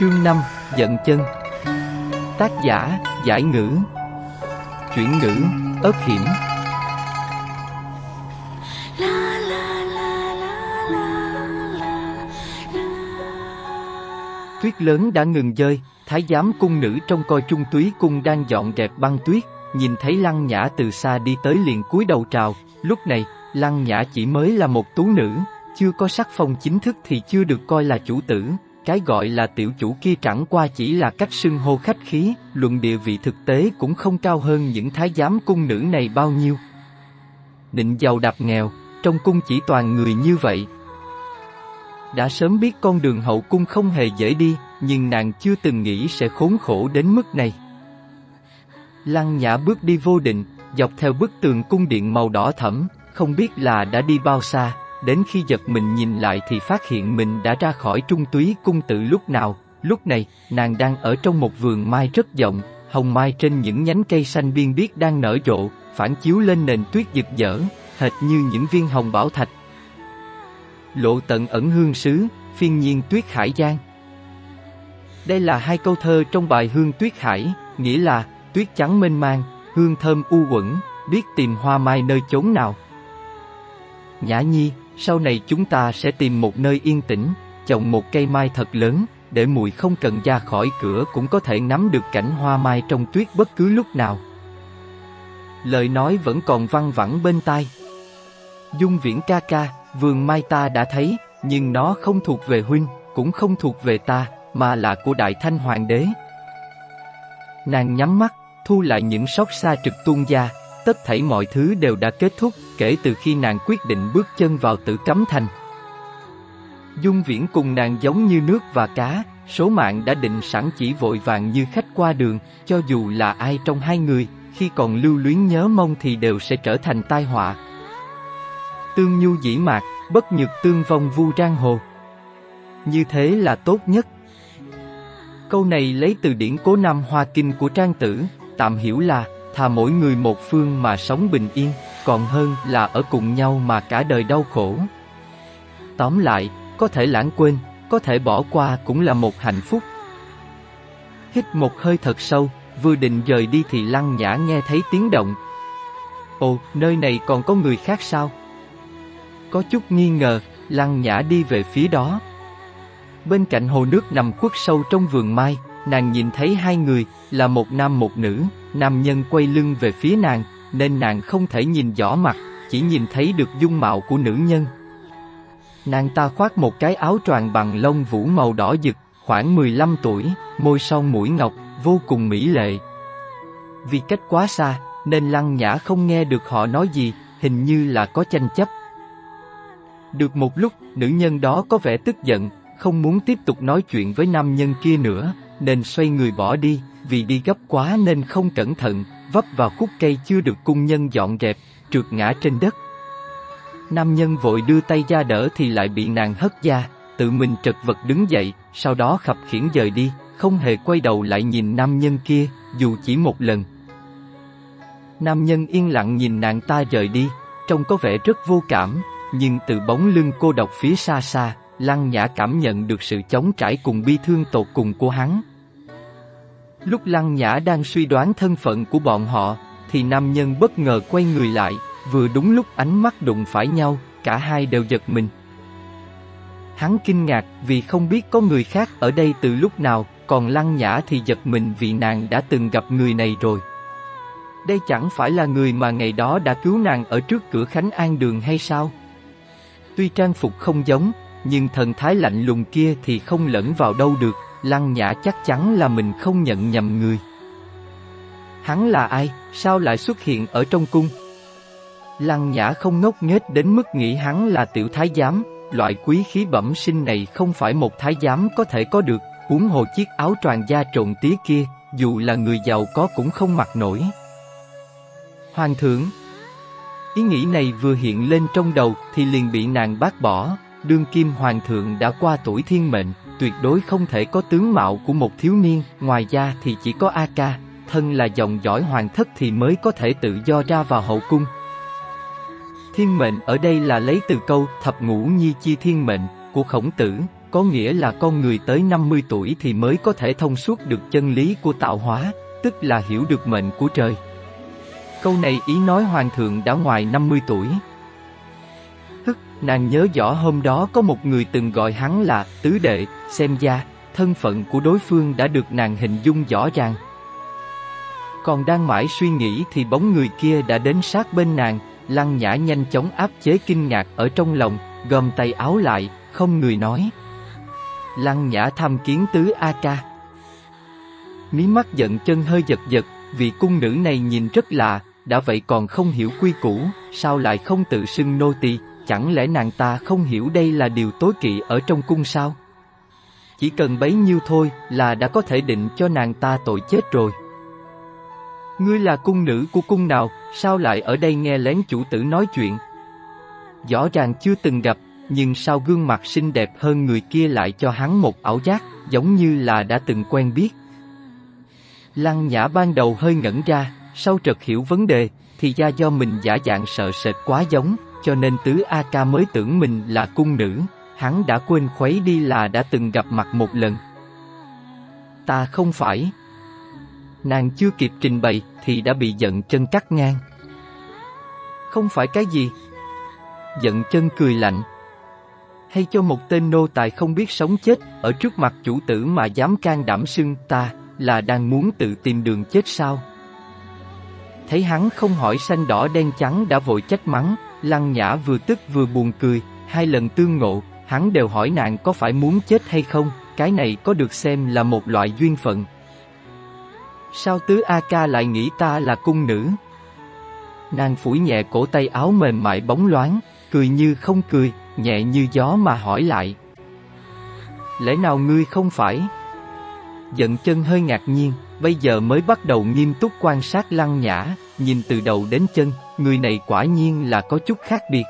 Chương 5 Giận chân. Tác giả Giải ngữ. Chuyển ngữ Ớt hiểm. Tuyết lớn đã ngừng rơi, thái giám cung nữ trong coi trung túy cung đang dọn dẹp băng tuyết, nhìn thấy lăng nhã từ xa đi tới liền cúi đầu chào, lúc này, lăng nhã chỉ mới là một tú nữ, chưa có sắc phong chính thức thì chưa được coi là chủ tử, cái gọi là tiểu chủ kia chẳng qua chỉ là cách xưng hô khách khí, luận địa vị thực tế cũng không cao hơn những thái giám cung nữ này bao nhiêu. Định giàu đạp nghèo, trong cung chỉ toàn người như vậy. Đã sớm biết con đường hậu cung không hề dễ đi, nhưng nàng chưa từng nghĩ sẽ khốn khổ đến mức này. Lăng nhã bước đi vô định, dọc theo bức tường cung điện màu đỏ thẫm, không biết là đã đi bao xa, đến khi giật mình nhìn lại thì phát hiện mình đã ra khỏi trung túy cung tự lúc nào, lúc này, nàng đang ở trong một vườn mai rất rộng, hồng mai trên những nhánh cây xanh biên biếc đang nở rộ, phản chiếu lên nền tuyết rực rỡ, hệt như những viên hồng bảo thạch. Lộ tận ẩn hương sứ, phiên nhiên tuyết hải giang. Đây là hai câu thơ trong bài Hương Tuyết Hải, nghĩa là tuyết trắng mênh mang, hương thơm u quẩn, biết tìm hoa mai nơi chốn nào. Nhã Nhi, sau này chúng ta sẽ tìm một nơi yên tĩnh, trồng một cây mai thật lớn, để mùi không cần ra khỏi cửa cũng có thể nắm được cảnh hoa mai trong tuyết bất cứ lúc nào. Lời nói vẫn còn văng vẳng bên tai. Dung viễn ca ca, vườn mai ta đã thấy, nhưng nó không thuộc về huynh, cũng không thuộc về ta, mà là của Đại Thanh Hoàng đế. Nàng nhắm mắt, thu lại những sóc xa trực tuôn ra, tất thảy mọi thứ đều đã kết thúc kể từ khi nàng quyết định bước chân vào tử cấm thành. Dung viễn cùng nàng giống như nước và cá, số mạng đã định sẵn chỉ vội vàng như khách qua đường, cho dù là ai trong hai người, khi còn lưu luyến nhớ mong thì đều sẽ trở thành tai họa. Tương nhu dĩ mạc, bất nhược tương vong vu trang hồ. Như thế là tốt nhất. Câu này lấy từ điển cố nam hoa kinh của trang tử, tạm hiểu là thà mỗi người một phương mà sống bình yên, còn hơn là ở cùng nhau mà cả đời đau khổ. Tóm lại, có thể lãng quên, có thể bỏ qua cũng là một hạnh phúc. Hít một hơi thật sâu, vừa định rời đi thì lăng nhã nghe thấy tiếng động. Ồ, nơi này còn có người khác sao? Có chút nghi ngờ, lăng nhã đi về phía đó. Bên cạnh hồ nước nằm khuất sâu trong vườn mai, nàng nhìn thấy hai người, là một nam một nữ, nam nhân quay lưng về phía nàng, nên nàng không thể nhìn rõ mặt, chỉ nhìn thấy được dung mạo của nữ nhân. Nàng ta khoác một cái áo choàng bằng lông vũ màu đỏ rực, khoảng 15 tuổi, môi son mũi ngọc, vô cùng mỹ lệ. Vì cách quá xa, nên Lăng Nhã không nghe được họ nói gì, hình như là có tranh chấp. Được một lúc, nữ nhân đó có vẻ tức giận, không muốn tiếp tục nói chuyện với nam nhân kia nữa, nên xoay người bỏ đi, vì đi gấp quá nên không cẩn thận, vấp vào khúc cây chưa được cung nhân dọn dẹp, trượt ngã trên đất. Nam nhân vội đưa tay ra đỡ thì lại bị nàng hất ra, tự mình trật vật đứng dậy, sau đó khập khiển dời đi, không hề quay đầu lại nhìn nam nhân kia, dù chỉ một lần. Nam nhân yên lặng nhìn nàng ta rời đi, trông có vẻ rất vô cảm, nhưng từ bóng lưng cô độc phía xa xa, Lăng Nhã cảm nhận được sự chống trải cùng bi thương tột cùng của hắn. Lúc Lăng Nhã đang suy đoán thân phận của bọn họ, thì nam nhân bất ngờ quay người lại, vừa đúng lúc ánh mắt đụng phải nhau, cả hai đều giật mình. Hắn kinh ngạc vì không biết có người khác ở đây từ lúc nào, còn Lăng Nhã thì giật mình vì nàng đã từng gặp người này rồi. Đây chẳng phải là người mà ngày đó đã cứu nàng ở trước cửa Khánh An Đường hay sao? Tuy trang phục không giống, nhưng thần thái lạnh lùng kia thì không lẫn vào đâu được, Lăng Nhã chắc chắn là mình không nhận nhầm người. Hắn là ai, sao lại xuất hiện ở trong cung? Lăng Nhã không ngốc nghếch đến mức nghĩ hắn là tiểu thái giám, loại quý khí bẩm sinh này không phải một thái giám có thể có được, huống hồ chiếc áo toàn da trộn tía kia, dù là người giàu có cũng không mặc nổi. Hoàng thượng Ý nghĩ này vừa hiện lên trong đầu thì liền bị nàng bác bỏ, đương kim hoàng thượng đã qua tuổi thiên mệnh, tuyệt đối không thể có tướng mạo của một thiếu niên, ngoài ra thì chỉ có A Ca, thân là dòng dõi hoàng thất thì mới có thể tự do ra vào hậu cung. Thiên mệnh ở đây là lấy từ câu thập ngũ nhi chi thiên mệnh của khổng tử, có nghĩa là con người tới 50 tuổi thì mới có thể thông suốt được chân lý của tạo hóa, tức là hiểu được mệnh của trời. Câu này ý nói hoàng thượng đã ngoài 50 tuổi. Nàng nhớ rõ hôm đó có một người từng gọi hắn là tứ đệ, xem ra, thân phận của đối phương đã được nàng hình dung rõ ràng. Còn đang mãi suy nghĩ thì bóng người kia đã đến sát bên nàng, lăng nhã nhanh chóng áp chế kinh ngạc ở trong lòng, gom tay áo lại, không người nói. Lăng nhã tham kiến tứ A ca. Mí mắt giận chân hơi giật giật, vị cung nữ này nhìn rất lạ, đã vậy còn không hiểu quy củ, sao lại không tự xưng nô tỳ, chẳng lẽ nàng ta không hiểu đây là điều tối kỵ ở trong cung sao? Chỉ cần bấy nhiêu thôi là đã có thể định cho nàng ta tội chết rồi. Ngươi là cung nữ của cung nào, sao lại ở đây nghe lén chủ tử nói chuyện? Rõ ràng chưa từng gặp, nhưng sao gương mặt xinh đẹp hơn người kia lại cho hắn một ảo giác, giống như là đã từng quen biết. Lăng Nhã ban đầu hơi ngẩn ra, sau trật hiểu vấn đề, thì ra do mình giả dạng sợ sệt quá giống, cho nên tứ A Ca mới tưởng mình là cung nữ, hắn đã quên khuấy đi là đã từng gặp mặt một lần. Ta không phải. Nàng chưa kịp trình bày thì đã bị giận chân cắt ngang. Không phải cái gì? Giận chân cười lạnh. Hay cho một tên nô tài không biết sống chết ở trước mặt chủ tử mà dám can đảm xưng ta là đang muốn tự tìm đường chết sao? Thấy hắn không hỏi xanh đỏ đen trắng đã vội trách mắng, lăng nhã vừa tức vừa buồn cười, hai lần tương ngộ, hắn đều hỏi nàng có phải muốn chết hay không, cái này có được xem là một loại duyên phận. Sao tứ A Ca lại nghĩ ta là cung nữ? Nàng phủi nhẹ cổ tay áo mềm mại bóng loáng, cười như không cười, nhẹ như gió mà hỏi lại. Lẽ nào ngươi không phải? Giận chân hơi ngạc nhiên, bây giờ mới bắt đầu nghiêm túc quan sát lăng nhã, nhìn từ đầu đến chân, người này quả nhiên là có chút khác biệt.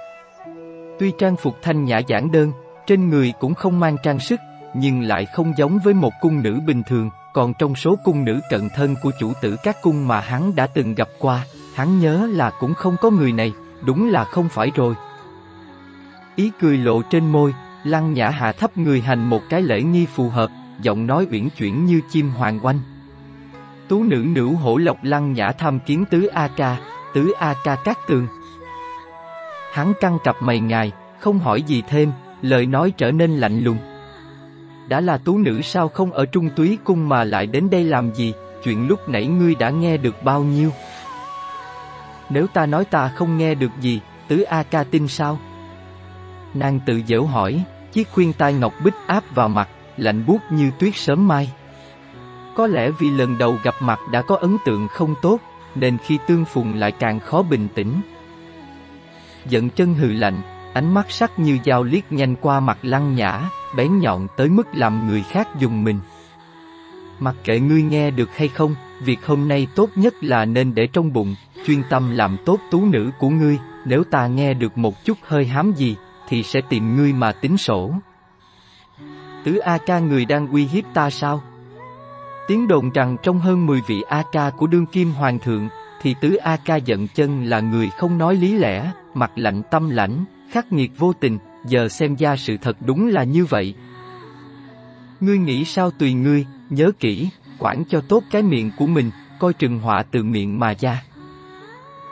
Tuy trang phục thanh nhã giản đơn, trên người cũng không mang trang sức, nhưng lại không giống với một cung nữ bình thường, còn trong số cung nữ cận thân của chủ tử các cung mà hắn đã từng gặp qua, hắn nhớ là cũng không có người này, đúng là không phải rồi. Ý cười lộ trên môi, lăng nhã hạ thấp người hành một cái lễ nghi phù hợp, giọng nói uyển chuyển như chim hoàng oanh. Tú nữ nữ hổ lộc lăng nhã tham kiến tứ A ca, tứ A ca cát tường. Hắn căng cặp mày ngài, không hỏi gì thêm, lời nói trở nên lạnh lùng. Đã là tú nữ sao không ở trung túy cung mà lại đến đây làm gì, chuyện lúc nãy ngươi đã nghe được bao nhiêu? Nếu ta nói ta không nghe được gì, tứ A ca tin sao? Nàng tự dễu hỏi, chiếc khuyên tai ngọc bích áp vào mặt, lạnh buốt như tuyết sớm mai. Có lẽ vì lần đầu gặp mặt đã có ấn tượng không tốt, nên khi tương phùng lại càng khó bình tĩnh. Giận chân hừ lạnh, ánh mắt sắc như dao liếc nhanh qua mặt lăng nhã, bén nhọn tới mức làm người khác dùng mình. Mặc kệ ngươi nghe được hay không, việc hôm nay tốt nhất là nên để trong bụng, chuyên tâm làm tốt tú nữ của ngươi, nếu ta nghe được một chút hơi hám gì, thì sẽ tìm ngươi mà tính sổ. Tứ A ca người đang uy hiếp ta sao? Tiếng đồn rằng trong hơn 10 vị A ca của đương kim hoàng thượng, thì tứ A ca giận chân là người không nói lý lẽ, mặt lạnh tâm lãnh, khắc nghiệt vô tình, giờ xem ra sự thật đúng là như vậy. Ngươi nghĩ sao tùy ngươi, nhớ kỹ, quản cho tốt cái miệng của mình, coi trừng họa từ miệng mà ra.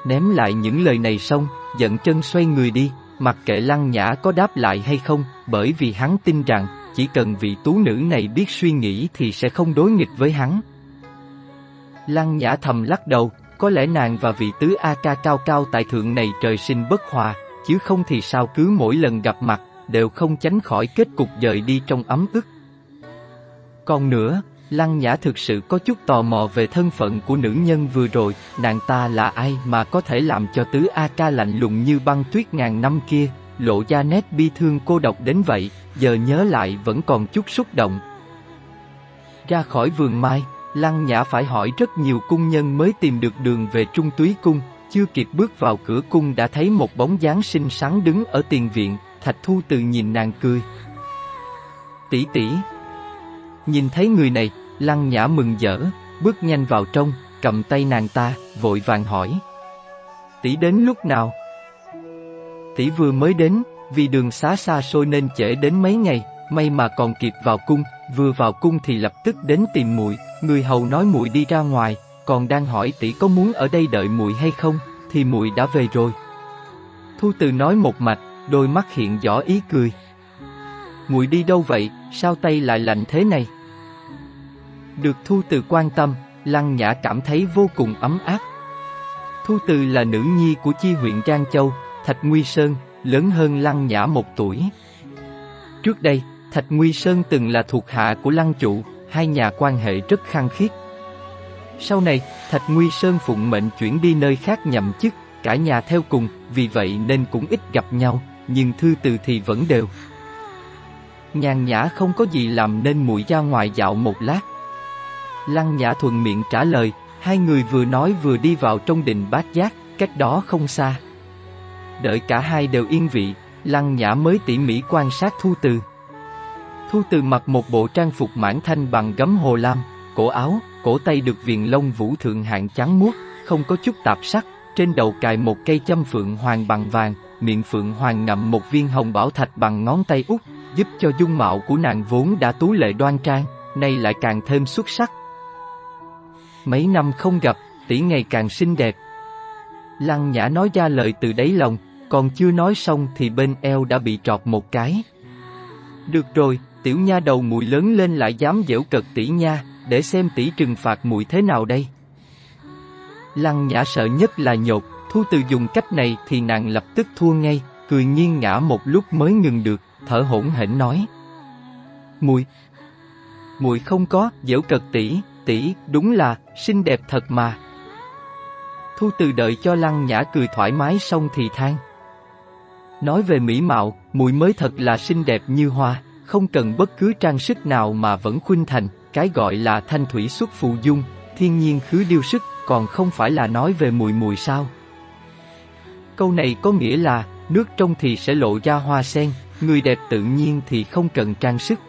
Ném lại những lời này xong, giận chân xoay người đi, mặc kệ lăng nhã có đáp lại hay không, bởi vì hắn tin rằng, chỉ cần vị tú nữ này biết suy nghĩ thì sẽ không đối nghịch với hắn. Lăng nhã thầm lắc đầu, có lẽ nàng và vị tứ A ca cao cao tại thượng này trời sinh bất hòa, chứ không thì sao cứ mỗi lần gặp mặt, đều không tránh khỏi kết cục dời đi trong ấm ức. Còn nữa, Lăng Nhã thực sự có chút tò mò về thân phận của nữ nhân vừa rồi, nàng ta là ai mà có thể làm cho tứ A ca lạnh lùng như băng tuyết ngàn năm kia, lộ ra nét bi thương cô độc đến vậy, giờ nhớ lại vẫn còn chút xúc động. Ra khỏi vườn mai, Lăng Nhã phải hỏi rất nhiều cung nhân mới tìm được đường về Trung Túy Cung, chưa kịp bước vào cửa cung đã thấy một bóng dáng xinh xắn đứng ở tiền viện, Thạch Thu từ nhìn nàng cười. Tỷ tỷ. Nhìn thấy người này, Lăng Nhã mừng rỡ, bước nhanh vào trong, cầm tay nàng ta, vội vàng hỏi. Tỷ đến lúc nào? Tỷ vừa mới đến, vì đường xá xa xôi nên trễ đến mấy ngày, may mà còn kịp vào cung, vừa vào cung thì lập tức đến tìm muội, người hầu nói muội đi ra ngoài, còn đang hỏi tỷ có muốn ở đây đợi muội hay không, thì muội đã về rồi. Thu Từ nói một mạch, đôi mắt hiện rõ ý cười. Muội đi đâu vậy, sao tay lại lạnh thế này? Được Thu Từ quan tâm, Lăng Nhã cảm thấy vô cùng ấm áp. Thu Từ là nữ nhi của chi huyện Giang Châu, Thạch Nguy Sơn, lớn hơn Lăng Nhã một tuổi. Trước đây, Thạch Nguy Sơn từng là thuộc hạ của Lăng Trụ, hai nhà quan hệ rất khăng khít. Sau này, Thạch Nguy Sơn phụng mệnh chuyển đi nơi khác nhậm chức, cả nhà theo cùng, vì vậy nên cũng ít gặp nhau, nhưng thư từ thì vẫn đều. Nhàn nhã không có gì làm nên muội ra ngoài dạo một lát. Lăng Nhã thuận miệng trả lời, hai người vừa nói vừa đi vào trong đình bát giác, cách đó không xa. Đợi cả hai đều yên vị, Lăng Nhã mới tỉ mỉ quan sát Thu Từ. Thu Từ mặc một bộ trang phục mãn thanh bằng gấm hồ lam, cổ áo, cổ tay được viền lông vũ thượng hạng trắng muốt, không có chút tạp sắc, trên đầu cài một cây châm phượng hoàng bằng vàng, miệng phượng hoàng ngậm một viên hồng bảo thạch bằng ngón tay út, giúp cho dung mạo của nàng vốn đã tú lệ đoan trang, nay lại càng thêm xuất sắc. Mấy năm không gặp, tỷ ngày càng xinh đẹp. Lăng Nhã nói ra lời từ đáy lòng, còn chưa nói xong thì bên eo đã bị trọt một cái. Được rồi, tiểu nha đầu mùi lớn lên lại dám dễu cật tỷ nha, để xem tỷ trừng phạt mùi thế nào đây. Lăng Nhã sợ nhất là nhột, Thu Từ dùng cách này thì nàng lập tức thua ngay, cười nghiêng ngã một lúc mới ngừng được, thở hổn hển nói: Mùi, mùi không có, dễu cật tỷ, tỷ, đúng là xinh đẹp thật mà." Thu Từ đợi cho Lăng Nhã cười thoải mái xong thì than: Nói về mỹ mạo, muội mới thật là xinh đẹp như hoa, không cần bất cứ trang sức nào mà vẫn khuynh thành, cái gọi là thanh thủy xuất phù dung, thiên nhiên khứ điêu sức, còn không phải là nói về mùi mùi sao. Câu này có nghĩa là, nước trong thì sẽ lộ ra hoa sen, người đẹp tự nhiên thì không cần trang sức.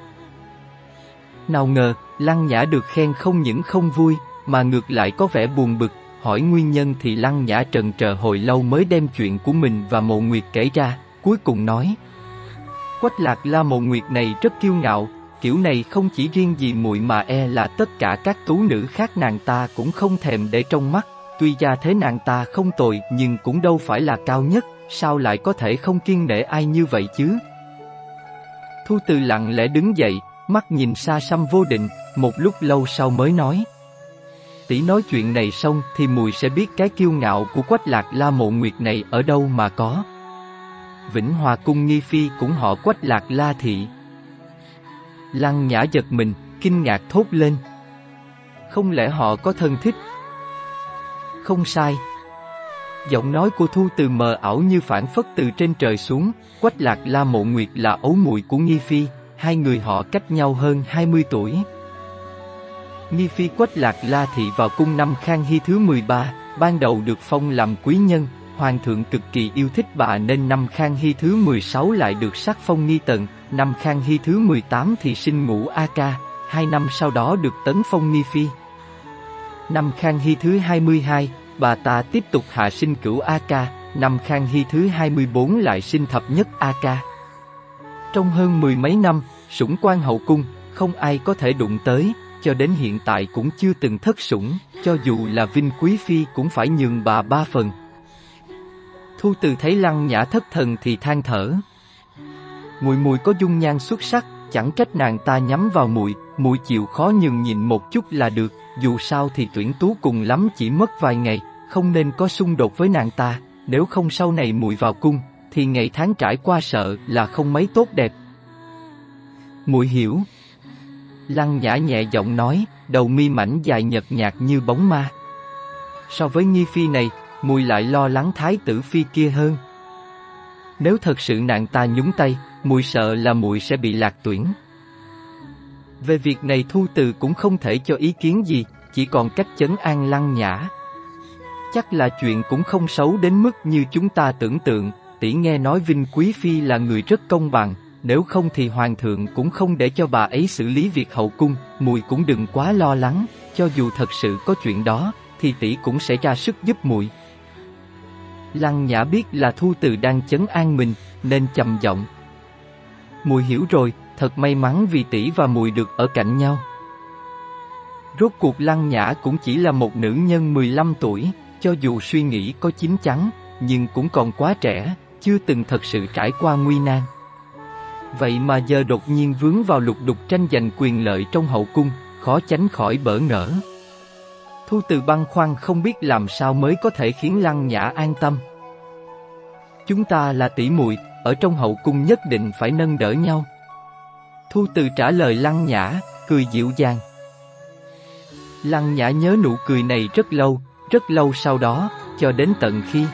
Nào ngờ, Lăng Nhã được khen không những không vui, mà ngược lại có vẻ buồn bực, hỏi nguyên nhân thì Lăng Nhã trần trờ hồi lâu mới đem chuyện của mình và Mộ Nguyệt kể ra, cuối cùng nói. Quách lạc la Mộ Nguyệt này rất kiêu ngạo, kiểu này không chỉ riêng gì muội mà e là tất cả các tú nữ khác nàng ta cũng không thèm để trong mắt, tuy gia thế nàng ta không tồi nhưng cũng đâu phải là cao nhất, sao lại có thể không kiên nể ai như vậy chứ? Thu Từ lặng lẽ đứng dậy, mắt nhìn xa xăm vô định, một lúc lâu sau mới nói tỷ nói chuyện này xong thì mùi sẽ biết cái kiêu ngạo của quách lạc la mộ nguyệt này ở đâu mà có. Vĩnh Hòa Cung Nghi Phi cũng họ quách lạc la thị. Lăng nhã giật mình, kinh ngạc thốt lên. Không lẽ họ có thân thích? Không sai. Giọng nói của Thu từ mờ ảo như phản phất từ trên trời xuống, quách lạc la mộ nguyệt là ấu mùi của Nghi Phi, hai người họ cách nhau hơn 20 tuổi. Nghi Phi Quách Lạc La Thị vào cung năm Khang Hy thứ 13, ban đầu được phong làm quý nhân, Hoàng thượng cực kỳ yêu thích bà nên năm Khang Hy thứ 16 lại được sắc phong nghi tần, năm Khang Hy thứ 18 thì sinh ngũ A Ca, hai năm sau đó được tấn phong nghi phi. Năm Khang Hy thứ 22, bà ta tiếp tục hạ sinh cửu A Ca, năm Khang Hy thứ 24 lại sinh thập nhất A Ca. Trong hơn mười mấy năm, sủng quan hậu cung, không ai có thể đụng tới, cho đến hiện tại cũng chưa từng thất sủng, cho dù là Vinh Quý Phi cũng phải nhường bà ba phần. Thu từ thấy lăng nhã thất thần thì than thở. Mùi mùi có dung nhan xuất sắc, chẳng trách nàng ta nhắm vào mùi, mùi chịu khó nhường nhịn một chút là được, dù sao thì tuyển tú cùng lắm chỉ mất vài ngày, không nên có xung đột với nàng ta, nếu không sau này mùi vào cung, thì ngày tháng trải qua sợ là không mấy tốt đẹp. Mùi hiểu, Lăng nhã nhẹ giọng nói, đầu mi mảnh dài nhợt nhạt như bóng ma. So với nghi phi này, mùi lại lo lắng thái tử phi kia hơn. Nếu thật sự nàng ta nhúng tay, mùi sợ là mùi sẽ bị lạc tuyển. Về việc này thu từ cũng không thể cho ý kiến gì, chỉ còn cách chấn an lăng nhã. Chắc là chuyện cũng không xấu đến mức như chúng ta tưởng tượng, tỷ nghe nói Vinh Quý Phi là người rất công bằng, nếu không thì hoàng thượng cũng không để cho bà ấy xử lý việc hậu cung, mùi cũng đừng quá lo lắng, cho dù thật sự có chuyện đó, thì tỷ cũng sẽ ra sức giúp mùi. Lăng Nhã biết là Thu Từ đang chấn an mình, nên trầm giọng. Mùi hiểu rồi, thật may mắn vì tỷ và mùi được ở cạnh nhau. Rốt cuộc Lăng Nhã cũng chỉ là một nữ nhân 15 tuổi, cho dù suy nghĩ có chín chắn, nhưng cũng còn quá trẻ, chưa từng thật sự trải qua nguy nan. Vậy mà giờ đột nhiên vướng vào lục đục tranh giành quyền lợi trong hậu cung, khó tránh khỏi bỡ ngỡ. Thu từ băng khoăn không biết làm sao mới có thể khiến Lăng Nhã an tâm. Chúng ta là tỷ muội, ở trong hậu cung nhất định phải nâng đỡ nhau. Thu từ trả lời Lăng Nhã, cười dịu dàng. Lăng Nhã nhớ nụ cười này rất lâu, rất lâu sau đó, cho đến tận khi